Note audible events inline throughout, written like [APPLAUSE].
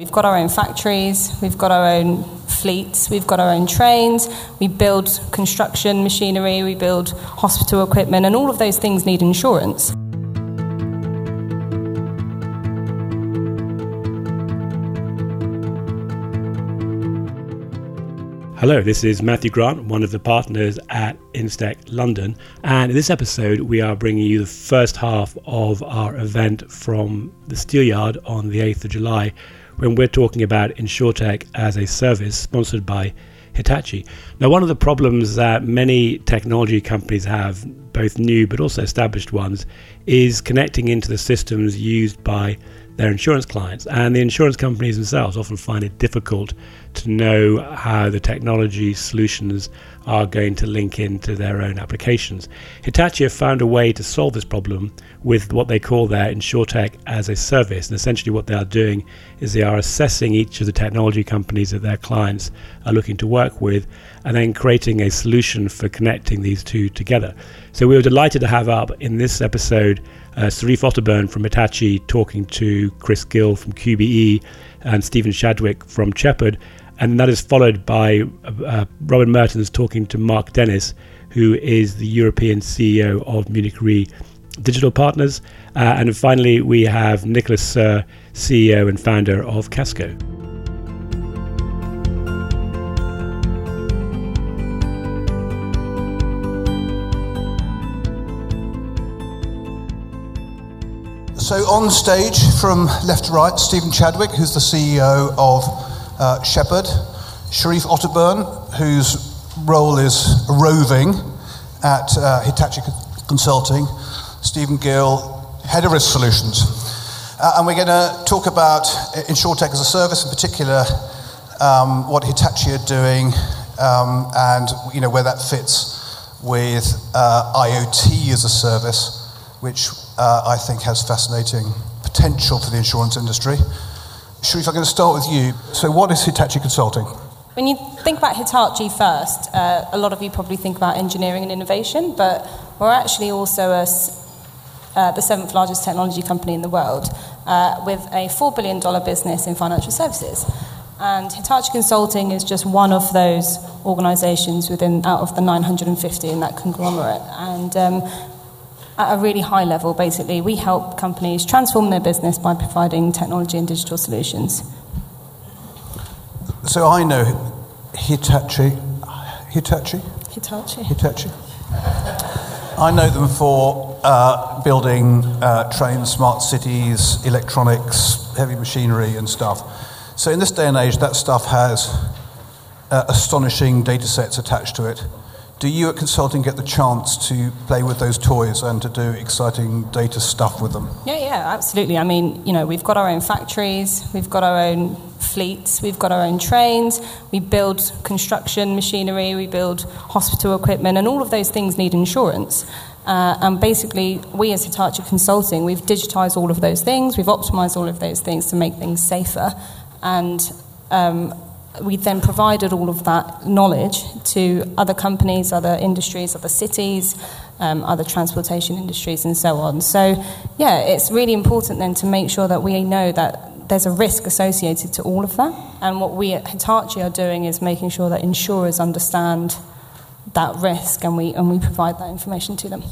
We've got our own factories, we've got our own fleets, we've got our own trains, we build construction machinery, we build hospital equipment, and all of those things need insurance. Hello, this is Matthew Grant, one of the partners at Instech London. And in this episode, we are bringing you the first half of our event from the Steelyard on the 8th of July, when we're talking about InsurTech as a service sponsored by Hitachi. Now, one of the problems that many technology companies have, both new but also established ones, is connecting into the systems used by their insurance clients. And the insurance companies themselves often find it difficult to know how the technology solutions are going to link into their own applications. Hitachi have found a way to solve this problem with what they call their InsurTech as a service. And essentially, what they are doing is they are assessing each of the technology companies that their clients are looking to work with and then creating a solution for connecting these two together. So, we were delighted to have up in this episode uh, Serif Otterburn from Hitachi talking to Chris Gill from QBE and Stephen Chadwick from Shepherd and that is followed by uh, Robin Mertens talking to Mark Dennis, who is the European CEO of Munich Re Digital Partners. Uh, and finally, we have Nicholas Sühr, CEO and founder of Kasko. So, on stage from left to right, Stephen Chadwick, who's the CEO of uh, Shepherd, Serif Otterburn, whose role is roving at uh, Hitachi Consulting, Stephen Gill, Head of Risk Solutions. Uh, and we're going to talk about InsurTech as a service, in particular, um, what Hitachi are doing, um, and you know where that fits with uh, IoT as a service, which uh, I think has fascinating potential for the insurance industry. Serif, I'm going to start with you. So, what is Hitachi Consulting? When you think about Hitachi first, uh, a lot of you probably think about engineering and innovation, but we're actually also a, uh, the seventh largest technology company in the world uh, with a $4 billion business in financial services. And Hitachi Consulting is just one of those organizations within out of the 950 in that conglomerate. And um, at a really high level, basically, we help companies transform their business by providing technology and digital solutions. So I know Hitachi. Hitachi? Hitachi. Hitachi. I know them for uh, building uh, trains, smart cities, electronics, heavy machinery, and stuff. So, in this day and age, that stuff has uh, astonishing data sets attached to it. Do you at Consulting get the chance to play with those toys and to do exciting data stuff with them? Yeah, yeah, absolutely. I mean, you know, we've got our own factories, we've got our own fleets, we've got our own trains, we build construction machinery, we build hospital equipment, and all of those things need insurance. Uh, and basically, we as Hitachi Consulting, we've digitized all of those things, we've optimized all of those things to make things safer. And um, we then provided all of that knowledge to other companies, other industries, other cities, um, other transportation industries, and so on. So, yeah, it's really important then to make sure that we know that there's a risk associated to all of that. And what we at Hitachi are doing is making sure that insurers understand that risk and we, and we provide that information to them.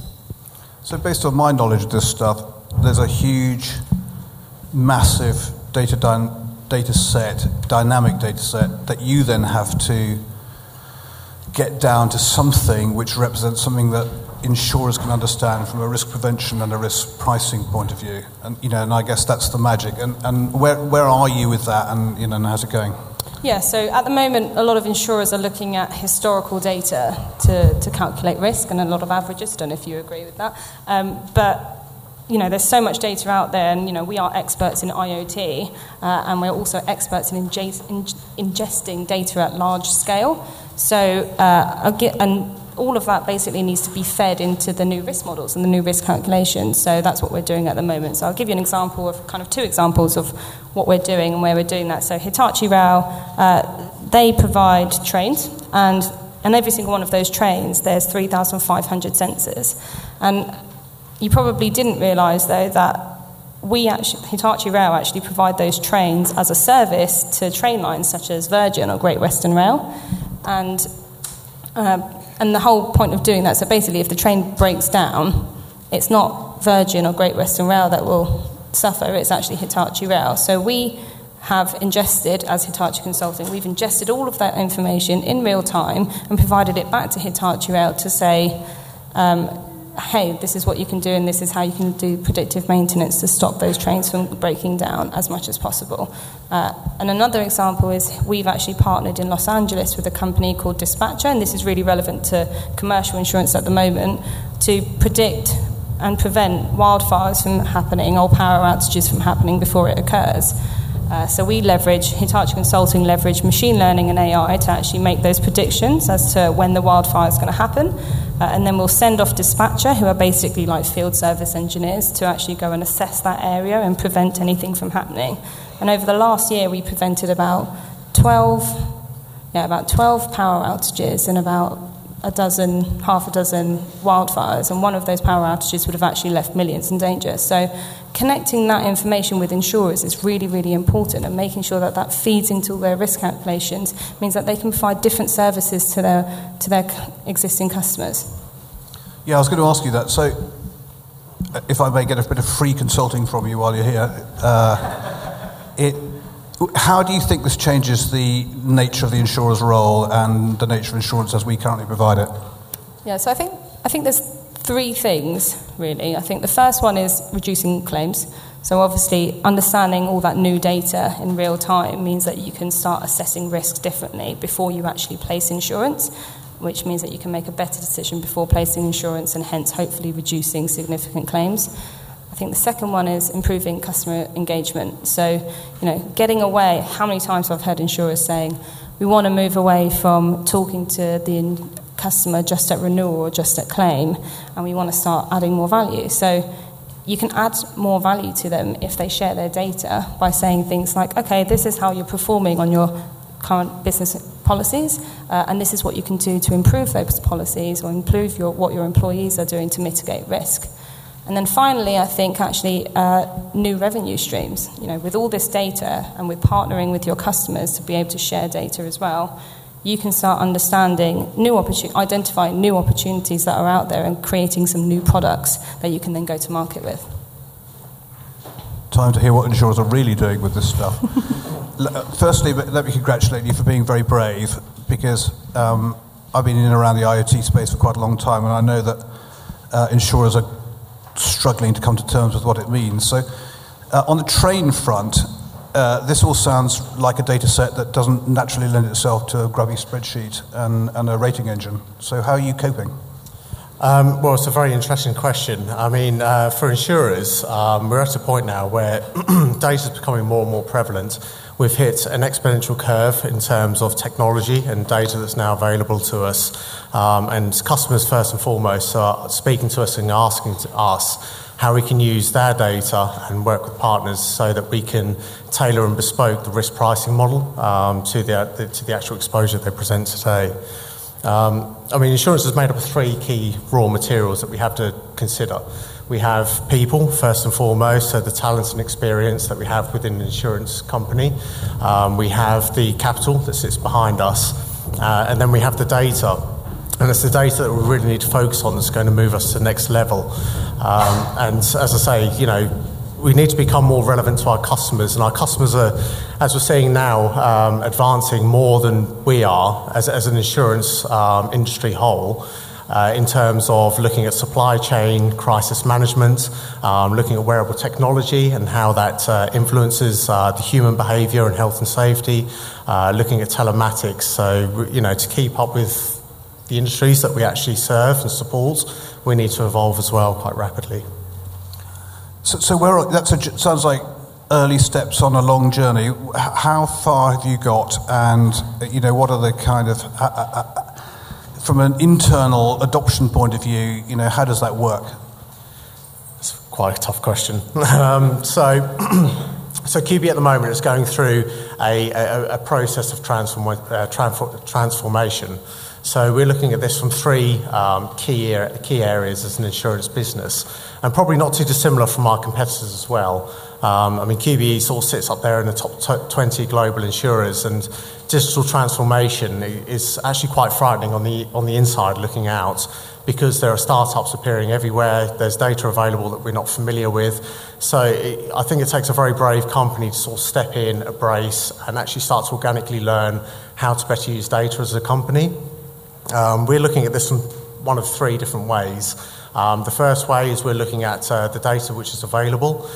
So, based on my knowledge of this stuff, there's a huge, massive data done data set, dynamic data set, that you then have to get down to something which represents something that insurers can understand from a risk prevention and a risk pricing point of view. And, you know, and I guess that's the magic. And, and where, where are you with that and, you know, and how's it going? Yeah, so at the moment, a lot of insurers are looking at historical data to, to calculate risk and a lot of averages. Don't know if you agree with that. Um, but you know, there's so much data out there, and you know, we are experts in IoT, uh, and we're also experts in, ingesting data at large scale. So, uh, and all of that basically needs to be fed into the new risk models and the new risk calculations. So that's what we're doing at the moment. So I'll give you an example of kind of two examples of what we're doing and where we're doing that. So Hitachi Rail, uh, they provide trains, and and every single one of those trains, there's 3,500 sensors, and you probably didn't realise, though, that we actually, Hitachi Rail actually provide those trains as a service to train lines such as Virgin or Great Western Rail. And, uh, and the whole point of doing that, so basically, if the train breaks down, it's not Virgin or Great Western Rail that will suffer, it's actually Hitachi Rail. So we have ingested, as Hitachi Consulting, we've ingested all of that information in real time and provided it back to Hitachi Rail to say, um, hey, this is what you can do and this is how you can do predictive maintenance to stop those trains from breaking down as much as possible. Uh, and another example is we've actually partnered in Los Angeles with a company called Dispatcher, and this is really relevant to commercial insurance at the moment, to predict and prevent wildfires from happening or power outages from happening before it occurs. Uh, so we leverage, Hitachi Consulting leverage machine learning and AI to actually make those predictions as to when the wildfire is going to happen. Uh, and then we'll send off dispatcher, who are basically like field service engineers, to actually go and assess that area and prevent anything from happening. And over the last year, we prevented about 12, yeah, about 12 power outages and about a dozen, half a dozen wildfires, and one of those power outages would have actually left millions in danger. So, connecting that information with insurers is really, really important, and making sure that that feeds into their risk calculations means that they can provide different services to their to their existing customers. Yeah, I was going to ask you that. So, if I may get a bit of free consulting from you while you're here, uh, it how do you think this changes the nature of the insurer's role and the nature of insurance as we currently provide it? Yeah, so I think I think there's three things really. I think the first one is reducing claims. So obviously, understanding all that new data in real time means that you can start assessing risk differently before you actually place insurance, which means that you can make a better decision before placing insurance and hence hopefully reducing significant claims. I think the second one is improving customer engagement. So, you know, getting away. How many times I've heard insurers saying, we want to move away from talking to the customer just at renewal or just at claim, and we want to start adding more value. So, you can add more value to them if they share their data by saying things like, okay, this is how you're performing on your current business policies, uh, and this is what you can do to improve those policies or improve your, what your employees are doing to mitigate risk. And then finally, I think actually uh, new revenue streams. You know, with all this data and with partnering with your customers to be able to share data as well, you can start understanding new opportunities, identifying new opportunities that are out there and creating some new products that you can then go to market with. Time to hear what insurers are really doing with this stuff. [LAUGHS] Uh, firstly, let me congratulate you for being very brave because um, I've been in and around the IoT space for quite a long time, and I know that uh, insurers are struggling to come to terms with what it means. So, uh, on the train front, uh, this all sounds like a data set that doesn't naturally lend itself to a grubby spreadsheet and, and a rating engine. So, how are you coping? Um, well, it's a very interesting question. I mean, uh, for insurers, um, we're at a point now where [CLEARS THROAT] data is becoming more and more prevalent. We've hit an exponential curve in terms of technology and data that's now available to us. Um, and customers, first and foremost, are speaking to us and asking us how we can use their data and work with partners so that we can tailor and bespoke the risk pricing model um, to, the, the, to the actual exposure they present today. Um, I mean, insurance is made up of three key raw materials that we have to consider. We have people, first and foremost, so the talents and experience that we have within an insurance company. Um, we have the capital that sits behind us, uh, and then we have the data. And it's the data that we really need to focus on that's going to move us to the next level. Um, and as I say, you know, we need to become more relevant to our customers, and our customers are, as we're seeing now, um, advancing more than we are as, as an insurance um, industry whole uh, in terms of looking at supply chain crisis management, um, looking at wearable technology and how that uh, influences uh, the human behavior and health and safety, uh, looking at telematics. So, you know, to keep up with the industries that we actually serve and support, we need to evolve as well quite rapidly. So, so where that sounds like early steps on a long journey. How far have you got, and you know what are the kind of uh, from an internal adoption point of view, you know, how does that work? It's quite a tough question. [LAUGHS] um, so, [CLEARS THROAT] so QB at the moment is going through a, a, a process of transform, uh, transformation. So we're looking at this from three um, key, key areas as an insurance business, and probably not too dissimilar from our competitors as well. Um, I mean, QBE sort of sits up there in the top 20 global insurers, and digital transformation is actually quite frightening on the, on the inside looking out because there are startups appearing everywhere, there's data available that we're not familiar with. So it, I think it takes a very brave company to sort of step in, embrace, and actually start to organically learn how to better use data as a company. Um, we're looking at this from one of three different ways. Um, the first way is we're looking at uh, the data which is available.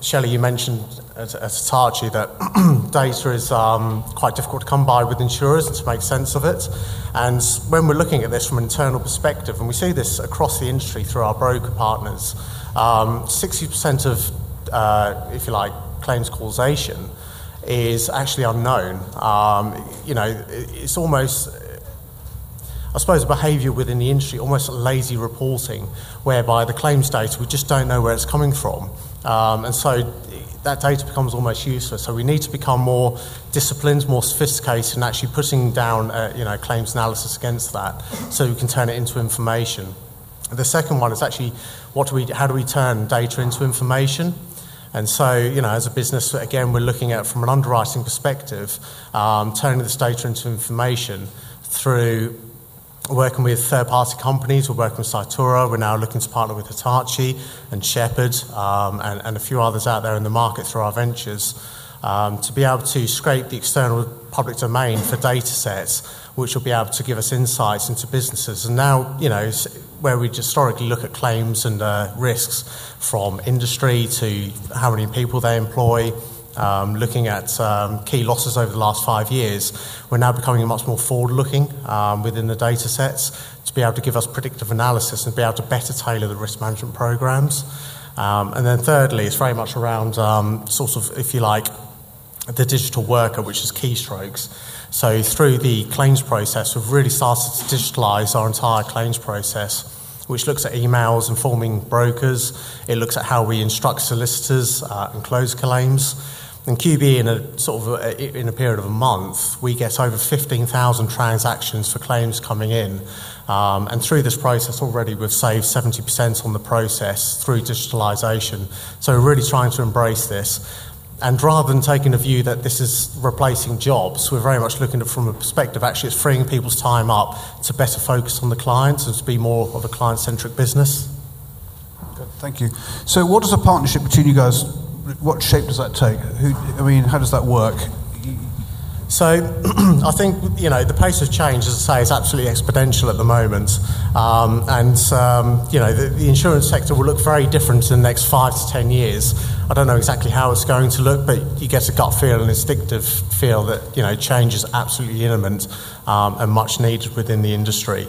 Shelley, you mentioned at, at that [CLEARS THROAT] data is um, quite difficult to come by with insurers and to make sense of it. And when we're looking at this from an internal perspective, and we see this across the industry through our broker partners, um, 60% of, uh, if you like, claims causation is actually unknown. Um, you know, it's almost I suppose, a behaviour within the industry, almost lazy reporting, whereby the claims data, we just don't know where it's coming from. Um, and so that data becomes almost useless. So we need to become more disciplined, more sophisticated, and actually putting down uh, you know, claims analysis against that so we can turn it into information. The second one is actually what do we, how do we turn data into information? And so, you know, as a business, again, we're looking at from an underwriting perspective, um, turning this data into information through working with third party companies. We're working with Cytora. We're now looking to partner with Hitachi and Shepherd um, and, and, a few others out there in the market through our ventures um, to be able to scrape the external public domain for data sets which will be able to give us insights into businesses. And now, you know, where we historically look at claims and uh, risks from industry to how many people they employ um, looking at um, key losses over the last five years, we're now becoming much more forward looking um, within the data sets to be able to give us predictive analysis and be able to better tailor the risk management programs. Um, and then, thirdly, it's very much around um, sort of, if you like, the digital worker, which is keystrokes. So, through the claims process, we've really started to digitalize our entire claims process which looks at emails informing brokers. It looks at how we instruct solicitors uh, and close claims. And QBE, in a sort of a, in a period of a month, we get over 15,000 transactions for claims coming in. Um, and through this process already, we've saved 70% on the process through digitalisation. So we're really trying to embrace this. And rather than taking a view that this is replacing jobs, we're very much looking at it from a perspective actually it's freeing people's time up to better focus on the clients and to be more of a client centric business. Good, thank you. So, what does a partnership between you guys what shape does that take? Who, I mean, how does that work? So [CLEARS THROAT] I think you know the pace of change, as I say, is absolutely exponential at the moment, um, and um, you know the, the, insurance sector will look very different in the next five to ten years. I don't know exactly how it's going to look, but you get a gut feel, an instinctive feel that you know change is absolutely imminent um, and much needed within the industry.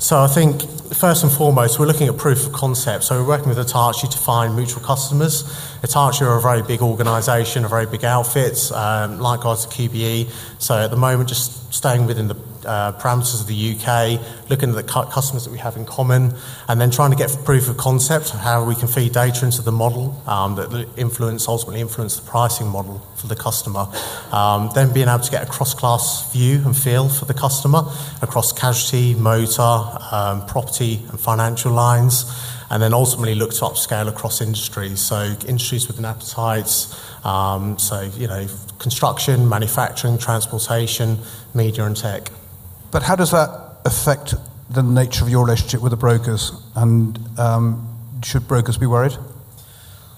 So I think first and foremost, we're looking at proof of concept. So we're working with Hitachi to find mutual customers. Hitachi are a very big organisation, a very big outfit, um, likewise the QBE. So at the moment, just staying within the uh, parameters of the UK, looking at the cu- customers that we have in common, and then trying to get proof of concept of how we can feed data into the model um, that influence ultimately influence the pricing model for the customer. Um, then being able to get a cross-class view and feel for the customer across casualty, motor, um, property, and financial lines. And then ultimately look to upscale across industries. So industries with an appetite, um, so you know, construction, manufacturing, transportation, media, and tech. But how does that affect the nature of your relationship with the brokers? And um, should brokers be worried?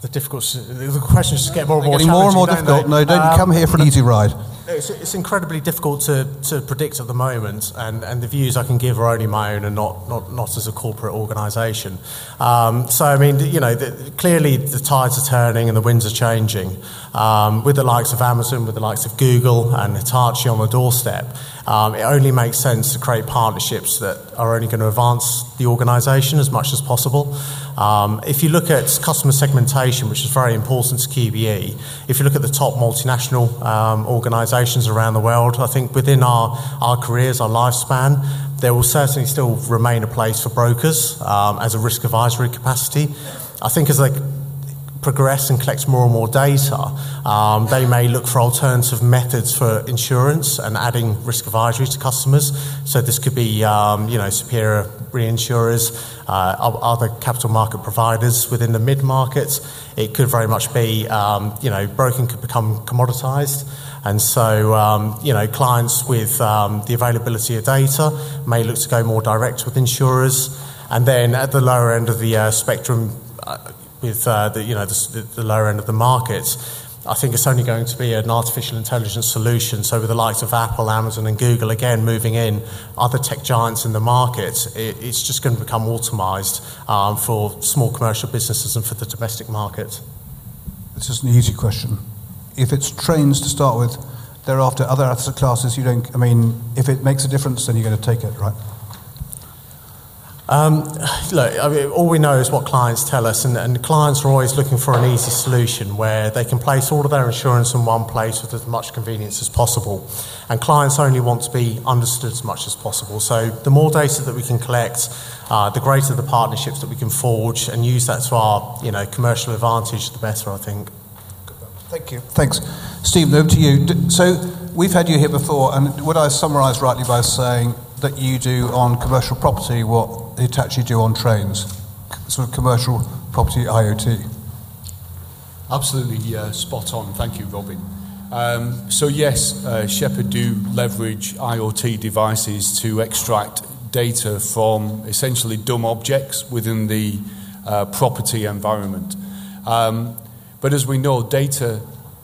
The difficult, the questions just get more and more getting more and more difficult. No, don't um, come here for an easy ride. It's, it's, incredibly difficult to, to predict at the moment, and, and the views I can give are only my own and not, not, not as a corporate organisation. Um, so, I mean, you know, the, clearly the tides are turning and the winds are changing. Um, with the likes of Amazon, with the likes of Google and Hitachi on the doorstep, um, it only makes sense to create partnerships that are only going to advance the organisation as much as possible. Um, if you look at customer segmentation, which is very important to QBE, if you look at the top multinational um, organisations around the world, I think within our, our careers, our lifespan, there will certainly still remain a place for brokers um, as a risk advisory capacity. I think as they progress and collect more and more data, um, they may look for alternative methods for insurance and adding risk advisory to customers. So this could be, um, you know, superior reinsurers, uh, other capital market providers within the mid markets. It could very much be, um, you know, broking could become commoditized. And so, um, you know, clients with um, the availability of data may look to go more direct with insurers. And then at the lower end of the uh, spectrum, uh, with uh, the, you know, the, the, lower end of the market, I think it's only going to be an artificial intelligence solution. So, with the likes of Apple, Amazon, and Google again moving in, other tech giants in the market, it, it's just going to become automised um, for small commercial businesses and for the domestic market. This is an easy question. If it's trains to start with, thereafter other asset classes, you don't. I mean, if it makes a difference, then you're going to take it, right? Um, look, I mean, all we know is what clients tell us, and, and, clients are always looking for an easy solution where they can place all of their insurance in one place with as much convenience as possible. And clients only want to be understood as much as possible. So, the more data that we can collect, uh, the greater the partnerships that we can forge and use that to our you know, commercial advantage, the better, I think. Thank you. Thanks. Stephen, over to you. So, we've had you here before, and would I summarise rightly by saying that you do on commercial property what Hitachi do on trains? Sort of commercial property IoT? Absolutely uh, spot on. Thank you, Robin. Um, so, yes, uh, Shepherd do leverage IoT devices to extract data from essentially dumb objects within the uh, property environment. Um, but as we know, data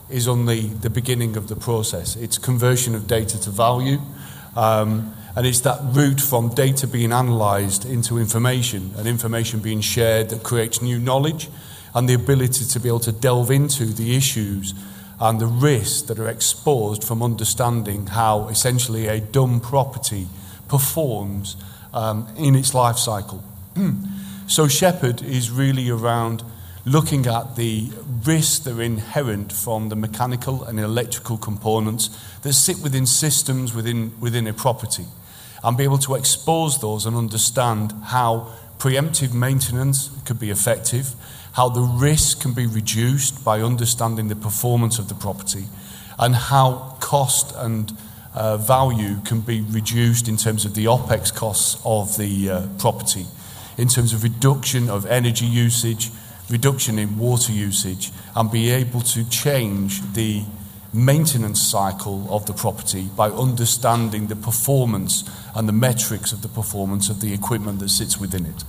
is only the beginning of the process. It's conversion of data to value. Um, and it's that route from data being analysed into information and information being shared that creates new knowledge and the ability to be able to delve into the issues and the risks that are exposed from understanding how essentially a dumb property performs um, in its life cycle. [CLEARS THROAT] so, Shepherd is really around looking at the risks that are inherent from the mechanical and electrical components that sit within systems within, within a property and be able to expose those and understand how preemptive maintenance could be effective, how the risk can be reduced by understanding the performance of the property, and how cost and uh, value can be reduced in terms of the OPEX costs of the uh, property, in terms of reduction of energy usage, reduction in water usage and be able to change the maintenance cycle of the property by understanding the performance and the metrics of the performance of the equipment that sits within it.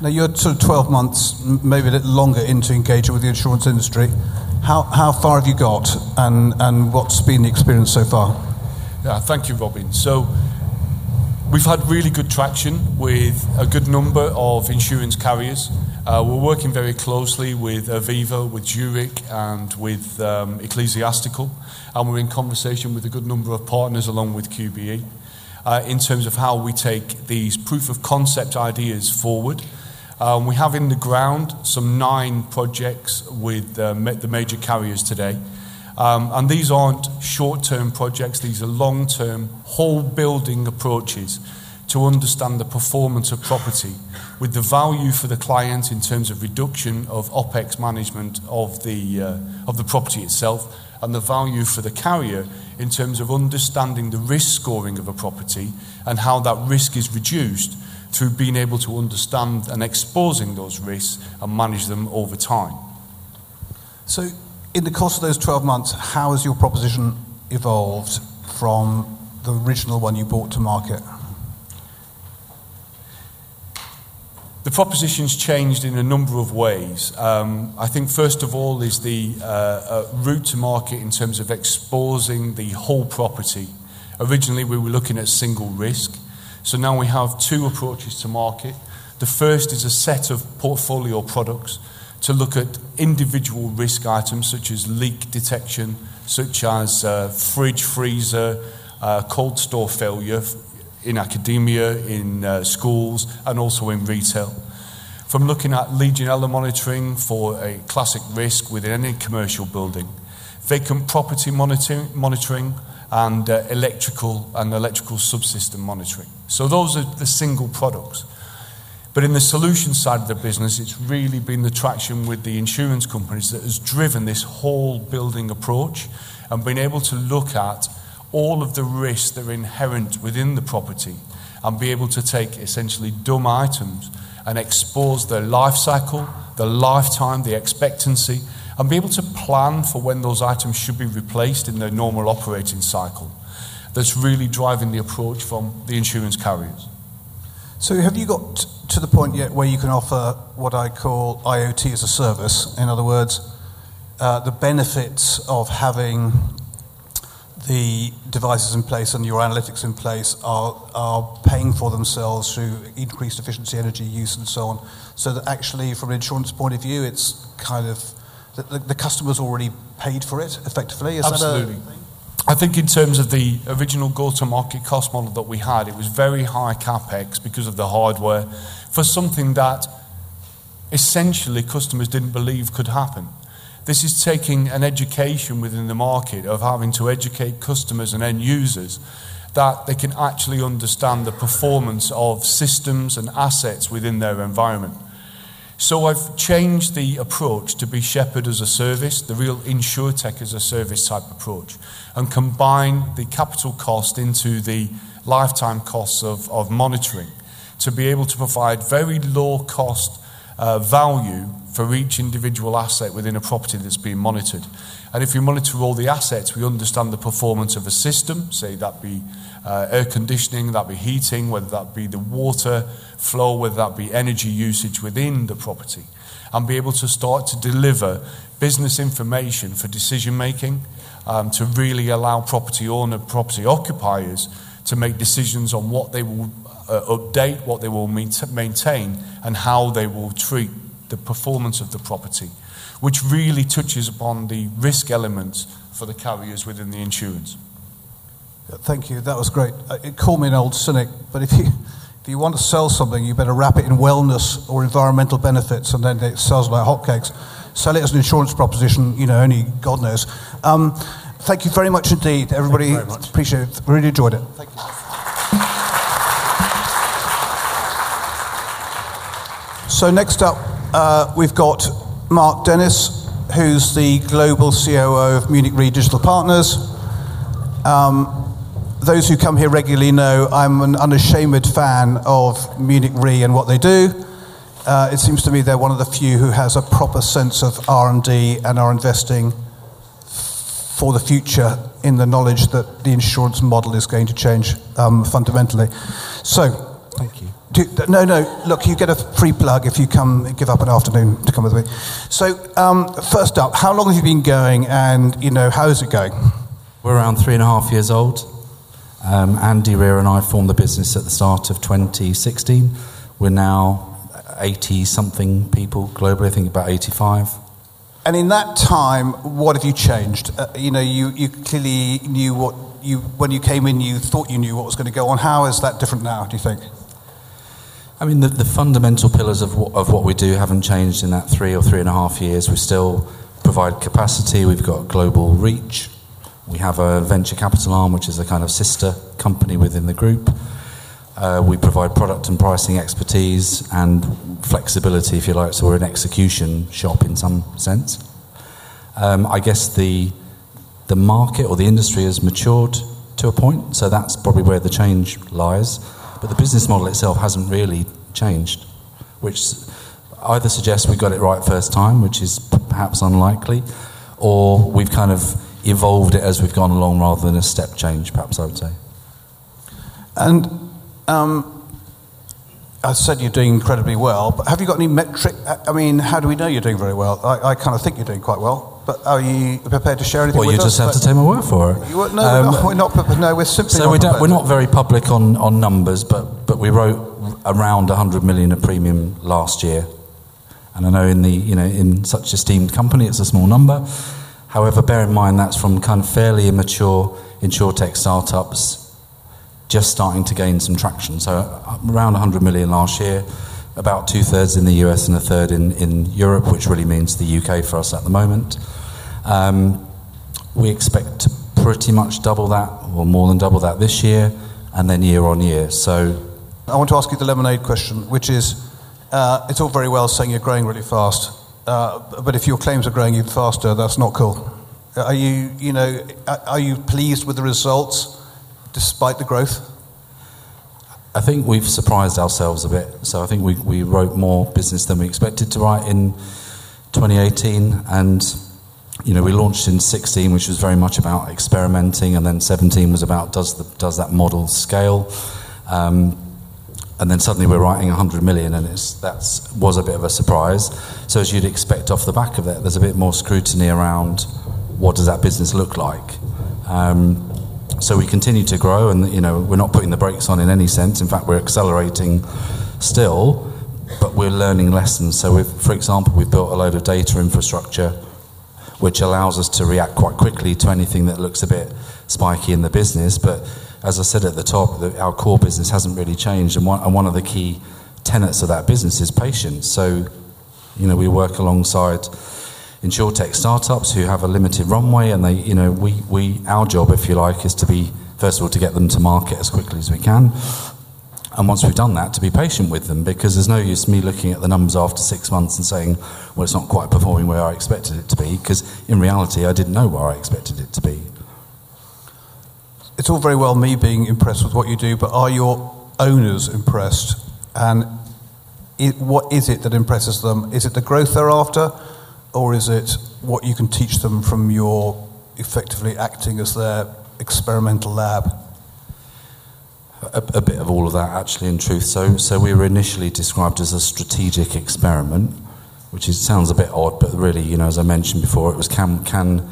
Now, you're sort of 12 months, maybe a little longer into engaging with the insurance industry. How, how far have you got, and, and what's been the experience so far? Yeah, thank you, Robin. So, we've had really good traction with a good number of insurance carriers. Uh, we're working very closely with Aviva, with Zurich, and with um, Ecclesiastical, and we're in conversation with a good number of partners along with QBE uh, in terms of how we take these proof of concept ideas forward. Um, we have in the ground some nine projects with uh, the major carriers today. Um, and these aren't short term projects, these are long term, whole building approaches to understand the performance of property with the value for the client in terms of reduction of OPEX management of the, uh, of the property itself and the value for the carrier in terms of understanding the risk scoring of a property and how that risk is reduced through being able to understand and exposing those risks and manage them over time. So, in the course of those 12 months, how has your proposition evolved from the original one you brought to market? The proposition's changed in a number of ways. Um, I think, first of all, is the uh, uh, route to market in terms of exposing the whole property. Originally, we were looking at single risk. So now we have two approaches to market. The first is a set of portfolio products to look at individual risk items such as leak detection, such as uh, fridge, freezer, uh, cold store failure, in academia, in uh, schools, and also in retail. From looking at Legionella monitoring for a classic risk within any commercial building, vacant property monitoring, monitoring and uh, electrical and electrical subsystem monitoring. So those are the single products. But in the solution side of the business, it's really been the traction with the insurance companies that has driven this whole building approach and been able to look at all of the risks that are inherent within the property and be able to take essentially dumb items and expose their life cycle, the lifetime, the expectancy, and be able to plan for when those items should be replaced in their normal operating cycle. That's really driving the approach from the insurance carriers. So, have you got to the point yet where you can offer what I call IoT as a service? In other words, uh, the benefits of having the devices in place and your analytics in place are, are paying for themselves through increased efficiency, energy use, and so on. So that actually, from an insurance point of view, it's kind of the, the customer's already paid for it effectively. Is Absolutely. I think in terms of the original go-to-market cost model that we had, it was very high capex because of the hardware for something that essentially customers didn't believe could happen. This is taking an education within the market of having to educate customers and end users that they can actually understand the performance of systems and assets within their environment. So I've changed the approach to be Shepherd as a service, the real InsurTech as a service type approach, and combine the capital cost into the lifetime costs of, of monitoring to be able to provide very low cost uh, value for each individual asset within a property that's being monitored. And if we monitor all the assets, we understand the performance of a system, say that be uh, air conditioning, that be heating, whether that be the water flow, whether that be energy usage within the property, and be able to start to deliver business information for decision making um, to really allow property owner, property occupiers to make decisions on what they will uh, update, what they will maintain, and how they will treat the performance of the property, which really touches upon the risk elements for the carriers within the insurance. Thank you. That was great. Uh, it called me an old cynic, but if you if you want to sell something, you better wrap it in wellness or environmental benefits, and then it sells like hotcakes. Sell it as an insurance proposition, you know, only God knows. Um, thank you very much indeed, everybody. Appreciate it. Really enjoyed it. Thank you. So next up, uh, we've got Mark Dennis, who's the global COO of Munich Re Digital Partners. Um, those who come here regularly know I'm an unashamed fan of Munich Re and what they do. Uh, it seems to me they're one of the few who has a proper sense of R&D and are investing for the future in the knowledge that the insurance model is going to change um, fundamentally. So. Do, no, no. Look, you get a free plug if you come give up an afternoon to come with me. So, um, first up, how long have you been going, and you know how is it going? We're around three and a half years old. Um, Andy Rear and I formed the business at the start of 2016. We're now 80 something people globally. I think about 85. And in that time, what have you changed? Uh, you know, you, you clearly knew what you when you came in. You thought you knew what was going to go on. How is that different now? Do you think? I mean, the, the fundamental pillars of, w- of what we do haven't changed in that three or three and a half years. We still provide capacity, we've got global reach, we have a venture capital arm, which is a kind of sister company within the group. Uh, we provide product and pricing expertise and flexibility, if you like, so we're an execution shop in some sense. Um, I guess the, the market or the industry has matured to a point, so that's probably where the change lies. But the business model itself hasn't really changed, which either suggests we got it right first time, which is perhaps unlikely, or we've kind of evolved it as we've gone along rather than a step change, perhaps I would say. And um, I said you're doing incredibly well, but have you got any metric? I mean, how do we know you're doing very well? I, I kind of think you're doing quite well, but are you prepared to share anything? Well, you just have to take my word for it. You, no, um, we're, not, we're not. No, we're simply. So we we're not very public on, on numbers, but but we wrote around 100 million of premium last year, and I know in the you know in such esteemed company, it's a small number. However, bear in mind that's from kind of fairly immature insurtech startups just starting to gain some traction. So uh, around 100 million last year, about two thirds in the US and a third in, in Europe, which really means the UK for us at the moment. Um, we expect to pretty much double that, or more than double that this year, and then year on year. So I want to ask you the lemonade question, which is Uh, it's all very well saying you're growing really fast, uh, but if your claims are growing even faster, that's not cool. Are you, you know, are you pleased with the results despite the growth? I think we've surprised ourselves a bit. So I think we, we wrote more business than we expected to write in 2018, and you know we launched in 16, which was very much about experimenting, and then 17 was about does the, does that model scale. Um, and then suddenly we're writing 100 million, and it's that's was a bit of a surprise. So as you'd expect off the back of it, there's a bit more scrutiny around what does that business look like. Um, so we continue to grow, and you know we're not putting the brakes on in any sense. In fact, we're accelerating still, but we're learning lessons. So, for example, we've built a load of data infrastructure, which allows us to react quite quickly to anything that looks a bit spiky in the business. But as I said at the top, the, our core business hasn't really changed, and one, and one of the key tenets of that business is patience. So, you know, we work alongside insurtech startups who have a limited runway, and they, you know, we, we, our job, if you like, is to be first of all to get them to market as quickly as we can, and once we've done that, to be patient with them because there's no use me looking at the numbers after six months and saying, well, it's not quite performing where I expected it to be because in reality, I didn't know where I expected it to be. It's all very well me being impressed with what you do, but are your owners impressed? And it, what is it that impresses them? Is it the growth they're after? or is it what you can teach them from your effectively acting as their experimental lab? A, a, bit of all of that, actually, in truth. So, so we were initially described as a strategic experiment, which is, sounds a bit odd, but really, you know, as I mentioned before, it was can can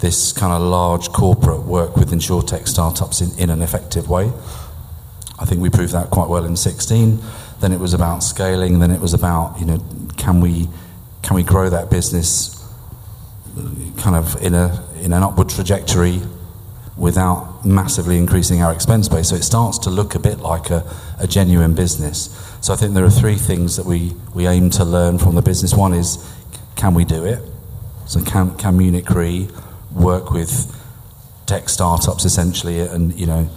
this kind of large corporate work with insurtech startups in, in an effective way? I think we proved that quite well in 16. Then it was about scaling. Then it was about, you know, can we can we grow that business kind of in a in an upward trajectory without massively increasing our expense base. So it starts to look a bit like a, a genuine business. So I think there are three things that we, we aim to learn from the business. One is can we do it? So can, can Munich Re work with tech startups essentially and, you know,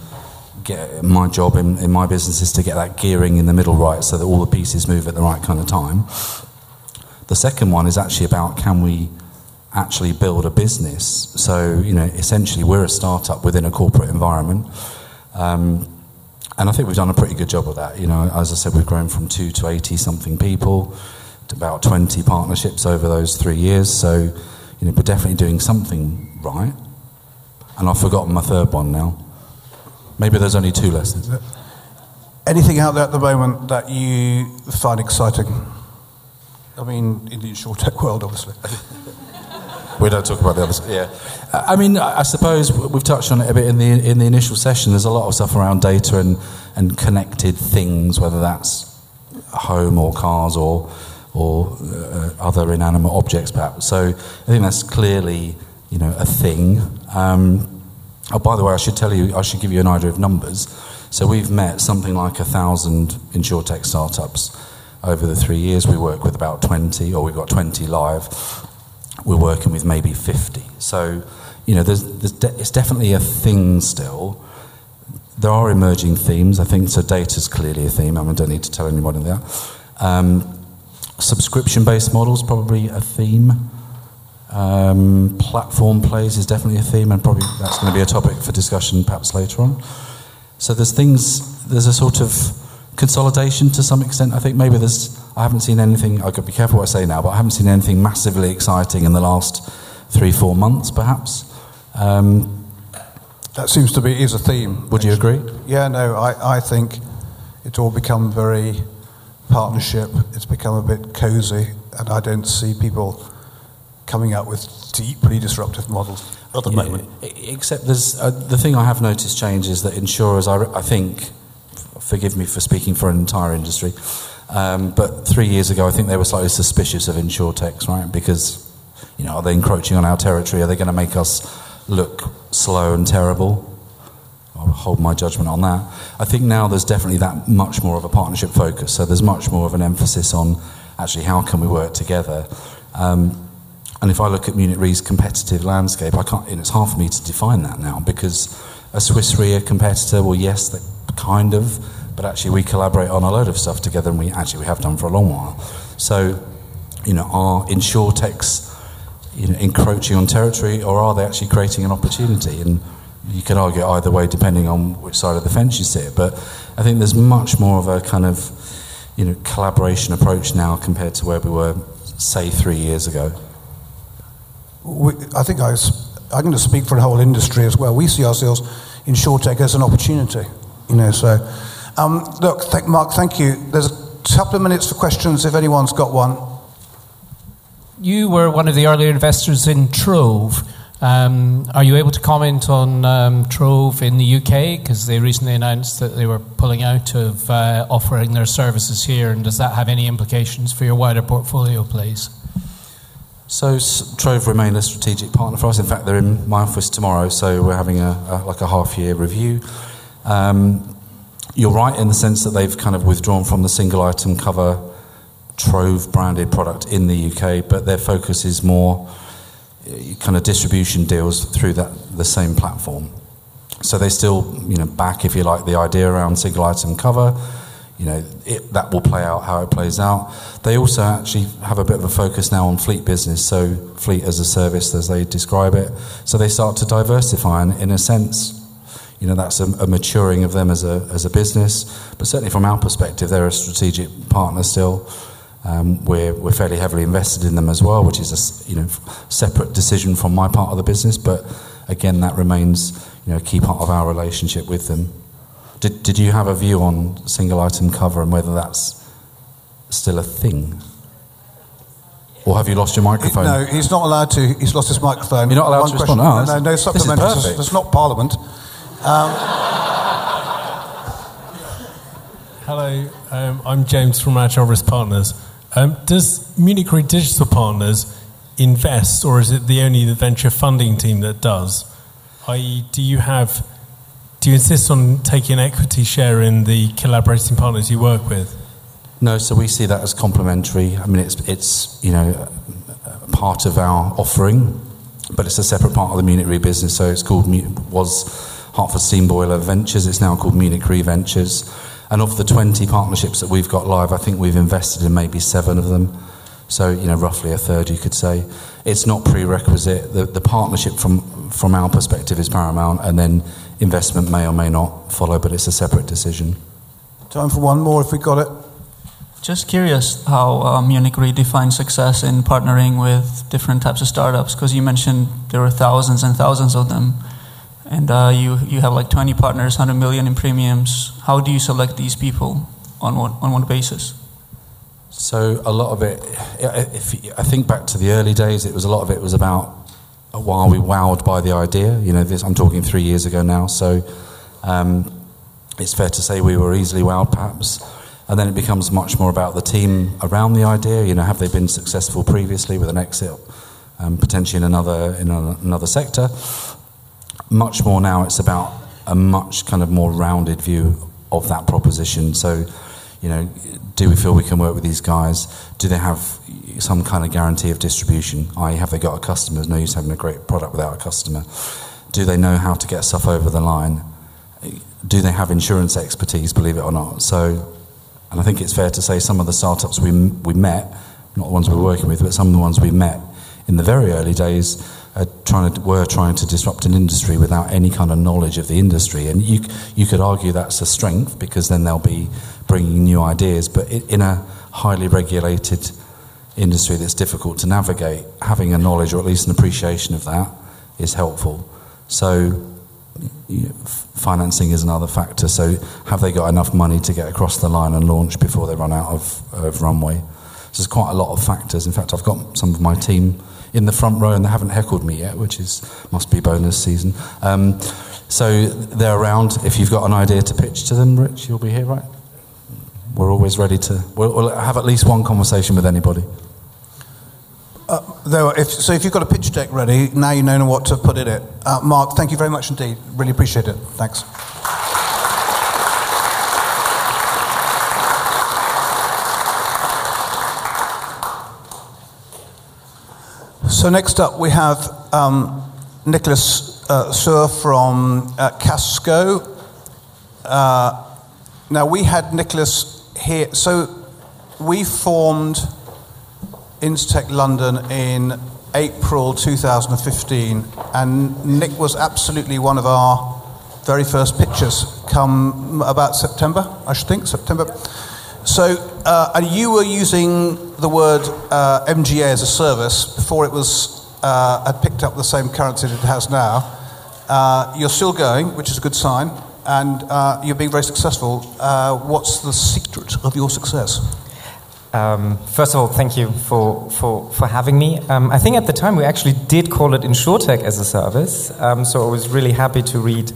get my job in, in my business is to get that gearing in the middle right so that all the pieces move at the right kind of time. The second one is actually about can we actually build a business? So, you know, essentially we're a startup within a corporate environment. Um, and I think we've done a pretty good job of that. You know, as I said, we've grown from two to 80 something people to about 20 partnerships over those three years. So, you know, we're definitely doing something right. And I've forgotten my third one now. Maybe there's only two lessons. Anything out there at the moment that you find exciting? I mean, in the insurtech world, obviously. [LAUGHS] we don't talk about the others. Yeah, I mean, I suppose we've touched on it a bit in the in the initial session. There's a lot of stuff around data and and connected things, whether that's home or cars or or uh, other inanimate objects, perhaps. So I think that's clearly you know a thing. Um, oh, by the way, I should tell you, I should give you an idea of numbers. So we've met something like a thousand insurtech startups over the three years, we work with about 20, or we've got 20 live. We're working with maybe 50. So, you know, there's, there's de- it's definitely a thing still. There are emerging themes, I think. So, data is clearly a theme. I, mean, I don't need to tell anybody that. Um, subscription based models, probably a theme. Um, platform plays is definitely a theme, and probably that's going to be a topic for discussion perhaps later on. So, there's things, there's a sort of consolidation to some extent. I think maybe there's, I haven't seen anything, I've got to be careful what I say now, but I haven't seen anything massively exciting in the last three, four months, perhaps. Um, that seems to be is a theme. Would you agree? Yeah, no, I, I think it's all become very partnership. It's become a bit cozy, and I don't see people coming out with deeply disruptive models at the moment. Except there's uh, the thing I have noticed change is that insurers, I, I think, forgive me for speaking for an entire industry. Um, but three years ago, I think they were slightly suspicious of insurtechs, right? Because, you know, are they encroaching on our territory? Are they going to make us look slow and terrible? I'll hold my judgment on that. I think now there's definitely that much more of a partnership focus. So there's much more of an emphasis on actually how can we work together. Um, and if I look at Munich Re's competitive landscape, I can't, and it's hard for me to define that now because a Swiss Re, competitor, well, yes, kind of but actually we collaborate on a load of stuff together, and we actually we have done for a long while. So, you know, are insurtechs you know, encroaching on territory, or are they actually creating an opportunity? And you can argue either way depending on which side of the fence you sit. But I think there's much more of a kind of you know collaboration approach now compared to where we were, say, three years ago. We, I think I I'm going to speak for the whole industry as well. We see ourselves InsurTech as an opportunity, you know. So, um, look, th- Mark, thank you. There's a couple of minutes for questions if anyone's got one. You were one of the earlier investors in Trove. Um, are you able to comment on um, Trove in the UK? Because they recently announced that they were pulling out of uh, offering their services here, and does that have any implications for your wider portfolio, please? So Trove remain a strategic partner for us. In fact, they're in my office tomorrow, so we're having a, a like a half year review. Um, you're right in the sense that they've kind of withdrawn from the single item cover Trove branded product in the UK, but their focus is more kind of distribution deals through that the same platform. So they still, you know, back if you like the idea around single item cover. You know, it, that will play out how it plays out. They also actually have a bit of a focus now on fleet business, so fleet as a service as they describe it. So they start to diversify, and in a sense, you know, that's a, a maturing of them as a as a business. But certainly from our perspective, they're a strategic partner still. Um, we're, we're fairly heavily invested in them as well, which is a you know separate decision from my part of the business. But again, that remains you know a key part of our relationship with them. Did, did you have a view on single item cover and whether that's still a thing? Or have you lost your microphone? No, he's not allowed to. He's lost his microphone. You're not allowed One to question. respond. No, no, no supplementary. It's not Parliament. Um, [LAUGHS] Hello, um, I'm James from Agile Partners. Um, does Munich Re Digital Partners invest, or is it the only venture funding team that does? I.e., do you have do you insist on taking equity share in the collaborating partners you work with? No, so we see that as complementary. I mean, it's it's you know part of our offering, but it's a separate part of the Munich Re business. So it's called was Hartford Steam Boiler Ventures. It's now called Munich Re Ventures. And of the 20 partnerships that we've got live, I think we've invested in maybe seven of them. So, you know, roughly a third, you could say. It's not prerequisite. The, the partnership from, from our perspective is paramount, and then investment may or may not follow, but it's a separate decision. Time for one more if we got it. Just curious how uh, Munich Re defines success in partnering with different types of startups, because you mentioned there were thousands and thousands of them and uh, you, you have like 20 partners, 100 million in premiums. How do you select these people on what, on what basis? So a lot of it, if I think back to the early days, it was a lot of it was about a while we wowed by the idea. You know, this, I'm talking three years ago now, so um, it's fair to say we were easily wowed, perhaps. And then it becomes much more about the team around the idea. You know, have they been successful previously with an exit, um, potentially in another in another sector? Much more now it's about a much kind of more rounded view of that proposition. So, you know, do we feel we can work with these guys? Do they have some kind of guarantee of distribution? I.e., have they got a customer? There's no use having a great product without a customer. Do they know how to get stuff over the line? Do they have insurance expertise, believe it or not? So, and I think it's fair to say some of the startups we, we met, not the ones we're working with, but some of the ones we met in the very early days, uh, trying to, were trying to disrupt an industry without any kind of knowledge of the industry. And you, you could argue that's a strength because then they'll be bringing new ideas. But in a highly regulated industry that's difficult to navigate, having a knowledge or at least an appreciation of that is helpful. So, financing is another factor. So, have they got enough money to get across the line and launch before they run out of, of runway? So there's quite a lot of factors. In fact, I've got some of my team in the front row and they haven't heckled me yet, which is must be bonus season. Um, so they're around. If you've got an idea to pitch to them, Rich, you'll be here, right? We're always ready to. We'll, we'll have at least one conversation with anybody. Uh, if, so if you've got a pitch deck ready, now you know what to put in it. Uh, Mark, thank you very much indeed. Really appreciate it. Thanks. So next up we have um, Nicholas uh, from uh, Kasko. Uh, Now, we had Nicholas here. So, we formed Instech London in April 2015, and Nick was absolutely one of our very first pitches come about September, I should think, September. So, uh, and you were using the word uh, MGA as a service before it was uh, had picked up the same currency that it has now. Uh, you're still going, which is a good sign, and uh, you're being very successful. Uh, what's the secret of your success? Um, first of all, thank you for, for, for having me. Um, I think at the time we actually did call it InsurTech as a service, um, so I was really happy to read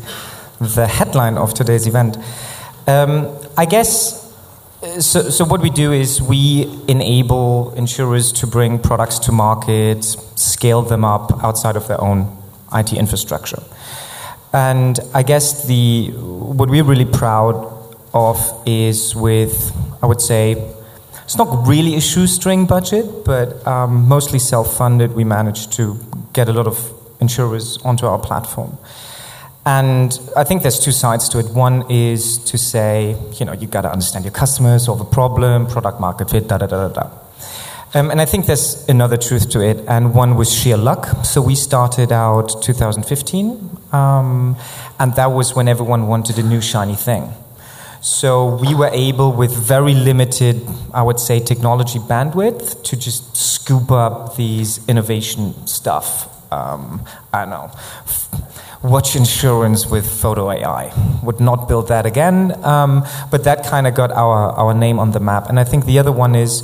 the headline of today's event. Um, I guess so, so, what we do is we enable insurers to bring products to market, scale them up outside of their own IT infrastructure. And I guess the what we're really proud of is with, I would say, it's not really a shoestring budget, but um, mostly self-funded. We managed to get a lot of insurers onto our platform. And I think there's two sides to it. One is to say, you know, you've got to understand your customers, solve a problem, product market fit, da da da da da. Um, and I think there's another truth to it, and one was sheer luck. So we started out 2015, um, and that was when everyone wanted a new shiny thing. So we were able, with very limited, I would say, technology bandwidth, to just scoop up these innovation stuff. Um, I don't know. Watch insurance with photo AI. Would not build that again, um, but that kind of got our, our name on the map. And I think the other one is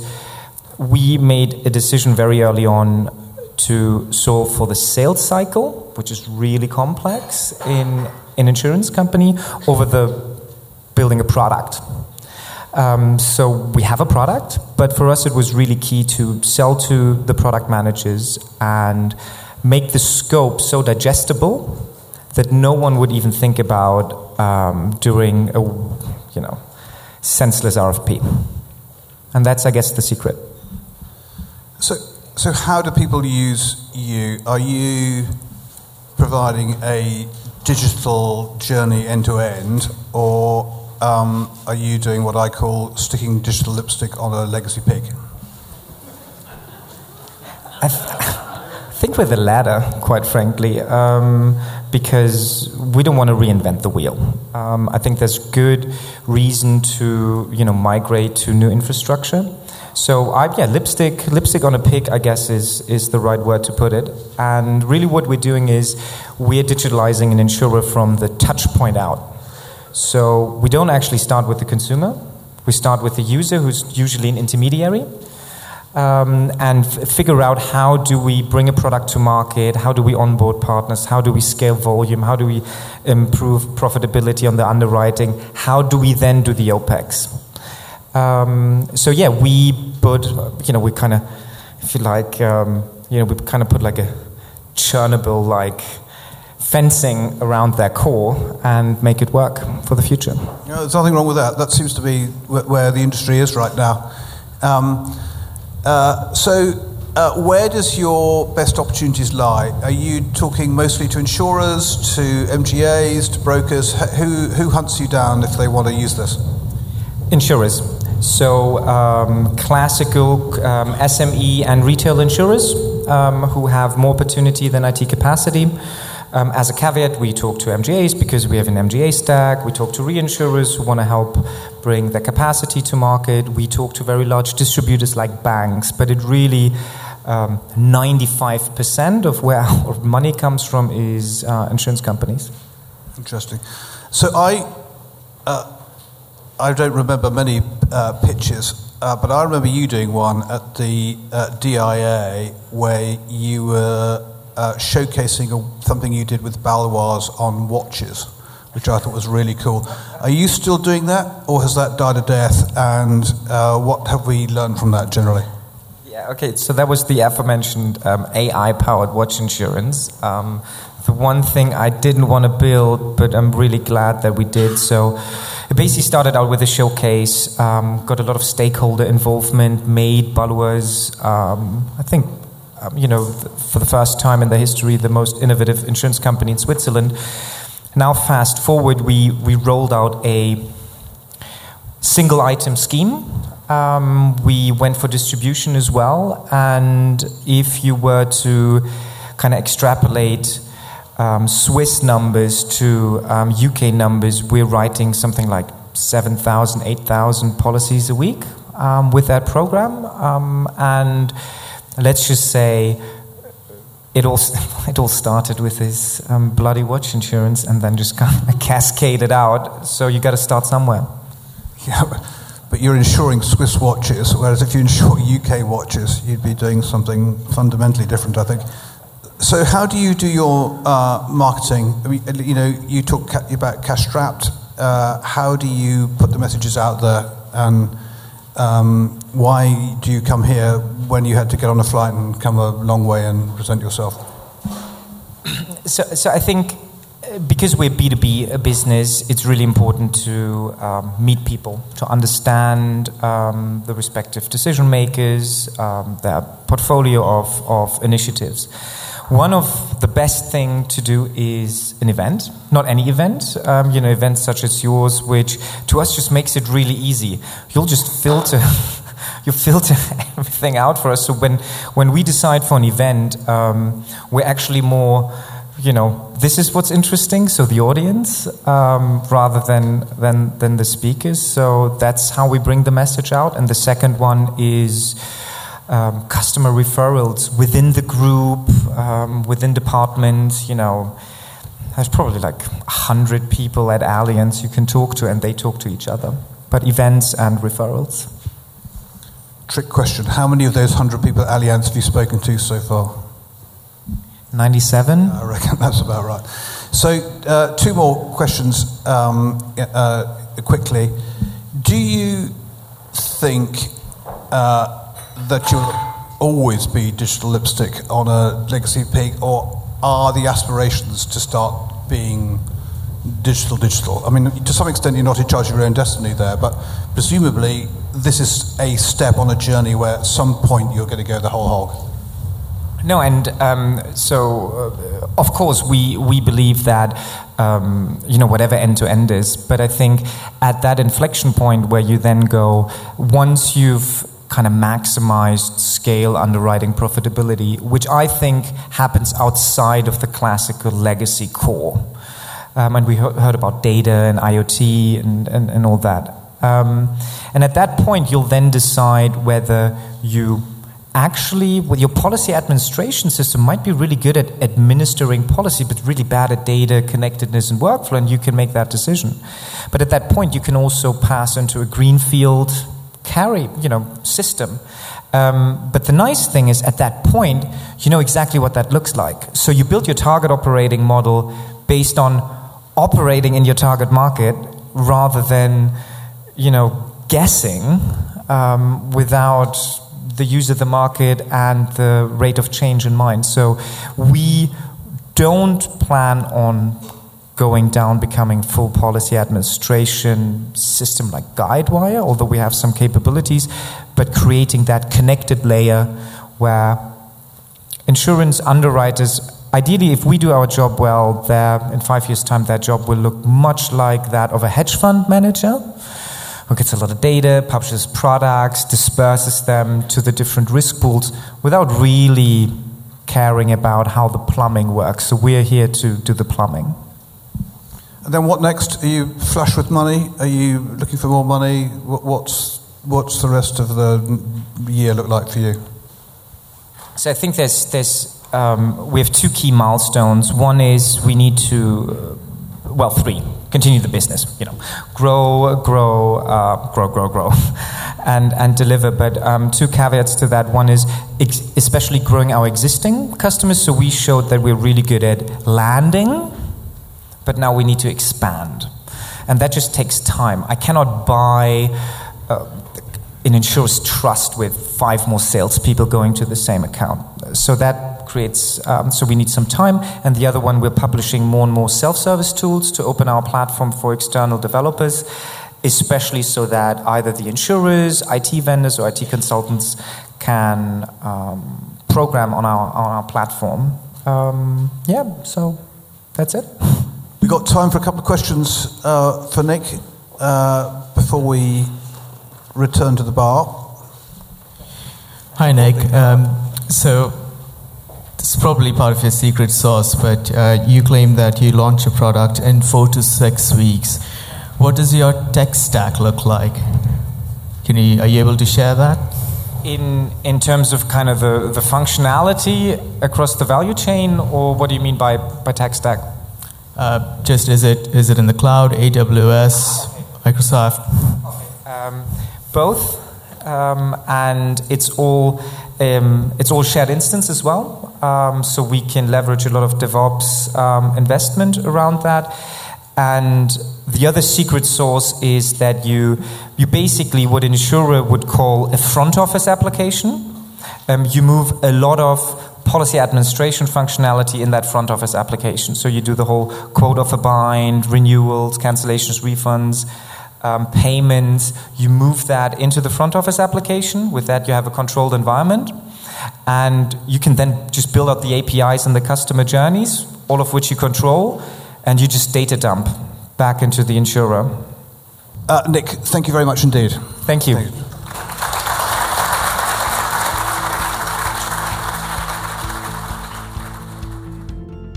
we made a decision very early on to solve for the sales cycle, which is really complex in an insurance company, over the building a product. Um, so we have a product, but for us it was really key to sell to the product managers and make the scope so digestible that no one would even think about um, doing a you know senseless RFP. And that's, I guess, the secret. So, so how do people use you? Are you providing a digital journey end to end, or um, are you doing what I call sticking digital lipstick on a legacy pig? [LAUGHS] Think we're the latter, quite frankly, um, because we don't want to reinvent the wheel. Um, I think there's good reason to you know migrate to new infrastructure. So I, yeah, lipstick, lipstick on a pig, I guess is is the right word to put it. And really, what we're doing is we're digitalizing an insurer from the touch point out. So we don't actually start with the consumer. We start with the user, who's usually an intermediary, um, and figure out how do we bring a product to market, how do we onboard partners, how do we scale volume, how do we improve profitability on the underwriting, how do we then do the OPEX. Um, so yeah, we put, you know, we kind of, if you like, um, you know, we kind of put like a Chernobyl like fencing around their core and make it work for the future. Know, there's nothing wrong with that. That seems to be where the industry is right now. Um, uh, so, uh, where does your best opportunities lie? Are you talking mostly to insurers, to MGAs, to brokers? Who, who hunts you down if they want to use this? Insurers. So, um, classical um, SME and retail insurers um, who have more opportunity than IT capacity. Um, as a caveat, we talk to MGAs because we have an MGA stack. We talk to reinsurers who want to help bring their capacity to market. We talk to very large distributors like banks, but it really um, 95% of where [LAUGHS] our money comes from is uh, insurance companies. Interesting. So I, uh, I don't remember many uh, pitches, uh, but I remember you doing one at the uh, DIA where you were uh, showcasing a, something you did with Baloise on watches, which I thought was really cool. Are you still doing that, or has that died a death? And uh, what have we learned from that generally? Yeah, okay, so that was the aforementioned um, AI powered watch insurance. Um, the one thing I didn't want to build, but I'm really glad that we did. So it basically started out with a showcase, um, got a lot of stakeholder involvement, made Baloise, um, I think, um, you know, for the first time in their history, the most innovative insurance company in Switzerland. Now, fast forward, we, we rolled out a single item scheme. Um, we went for distribution as well, and if you were to kind of extrapolate um, Swiss numbers to um, UK numbers, we're writing something like 7,000, 8,000 policies a week um, with that program. Um, and let's just say it all, [LAUGHS] it all started with this um, bloody watch insurance and then just kind of [LAUGHS] cascaded out. So you got to start somewhere. [LAUGHS] Yeah, but you're insuring Swiss watches, whereas if you insure UK watches, you'd be doing something fundamentally different, I think. So, how do you do your uh, marketing? I mean, you know, you talk about cash strapped. Uh, how do you put the messages out there, and um, why do you come here when you had to get on a flight and come a long way and present yourself? So, so I think because we're B2B a business, it's really important to um, meet people, to understand um, the respective decision makers, um, their portfolio of, of initiatives. One of the best thing to do is an event, not any event, um, you know, events such as yours, which to us just makes it really easy. You'll just filter. [LAUGHS] you filter [LAUGHS] everything out for us. So when, when we decide for an event, um, we're actually more you know, this is what's interesting. So the audience, um, rather than, than than the speakers. So that's how we bring the message out. And the second one is um, customer referrals within the group, um, within departments. You know, there's probably like hundred people at Allianz you can talk to, and they talk to each other. But events and referrals. Trick question: How many of those hundred people at Allianz have you spoken to so far? 97? I reckon [LAUGHS] that's about right. So, uh, two more questions um, uh, quickly. Do you think uh, that you'll always be digital lipstick on a legacy pig, or are the aspirations to start being digital digital? I mean, to some extent, you're not in charge of your own destiny there, but presumably, this is a step on a journey where at some point you're going to go the whole hog. No, and um, so uh, of course we we believe that um, you know whatever end to end is, but I think at that inflection point where you then go once you've kind of maximized scale underwriting profitability, which I think happens outside of the classical legacy core. Um, and we heard about data and IoT and, and, and all that. Um, and at that point, you'll then decide whether you actually, with your policy administration system, might be really good at administering policy, but really bad at data connectedness and workflow, and you can make that decision. But at that point, you can also pass into a greenfield carry, you know, system. Um, but the nice thing is, at that point, you know exactly what that looks like. So you build your target operating model based on operating in your target market rather than, you know, guessing um, without the use of the market and the rate of change in mind. So we don't plan on going down becoming full policy administration system like Guidewire, although we have some capabilities, but creating that connected layer where insurance underwriters ideally if we do our job well there in five years time that job will look much like that of a hedge fund manager who gets a lot of data, publishes products, disperses them to the different risk pools without really caring about how the plumbing works. So we're here to do the plumbing. And then what next? Are you flush with money? Are you looking for more money? What's, what's the rest of the year look like for you? So I think there's, there's um, we have two key milestones. One is we need to, uh, well, three continue the business. You know, grow, grow, uh, grow, grow, grow, [LAUGHS] and and deliver. But um, two caveats to that. One is especially growing our existing customers. So we showed that we're really good at landing, but now we need to expand, and that just takes time. I cannot buy. Uh, an insurer's trust with five more salespeople going to the same account. So that creates, um, so we need some time. And the other one, we're publishing more and more self service tools to open our platform for external developers, especially so that either the insurers, IT vendors, or IT consultants can um, program on our, on our platform. Um, yeah, so that's it. [LAUGHS] We've got time for a couple of questions uh, for Nick. Uh, before we return to the bar. Hi, Nick. Um, so, this is probably part of your secret sauce, but uh, you claim that you launch a product in four to six weeks. What does your tech stack look like? Can you, are you able to share that? In, in terms of kind of the, the functionality across the value chain, or what do you mean by, by tech stack? Uh, just is it is it in the cloud, AWS, Microsoft? Um, both, um, and it's all um, it's all shared instance as well. Um, so we can leverage a lot of DevOps um, investment around that. And the other secret sauce is that you you basically what an insurer would call a front office application. Um, you move a lot of policy administration functionality in that front office application. So you do the whole quote offer bind, renewals, cancellations, refunds, um, payments. You move that into the front office application. With that, you have a controlled environment. And you can then just build out the APIs and the customer journeys, all of which you control, and you just data dump back into the insurer. Uh, Nick, thank you very much indeed. Thank you. Thank you.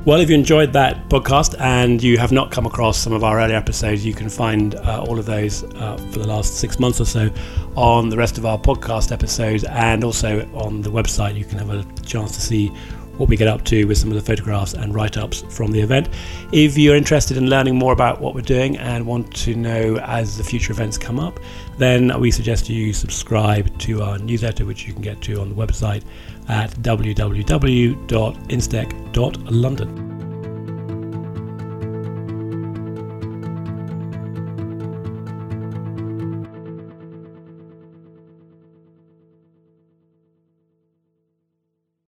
Well, if you enjoyed that podcast and you have not come across some of our earlier episodes, you can find uh, all of those uh, for the last six months or so on the rest of our podcast episodes and also on the website. You can have a chance to see what we get up to with some of the photographs and write ups from the event. If you're interested in learning more about what we're doing and want to know as the future events come up, then we suggest you subscribe to our newsletter, which you can get to on the website at www.instech.london.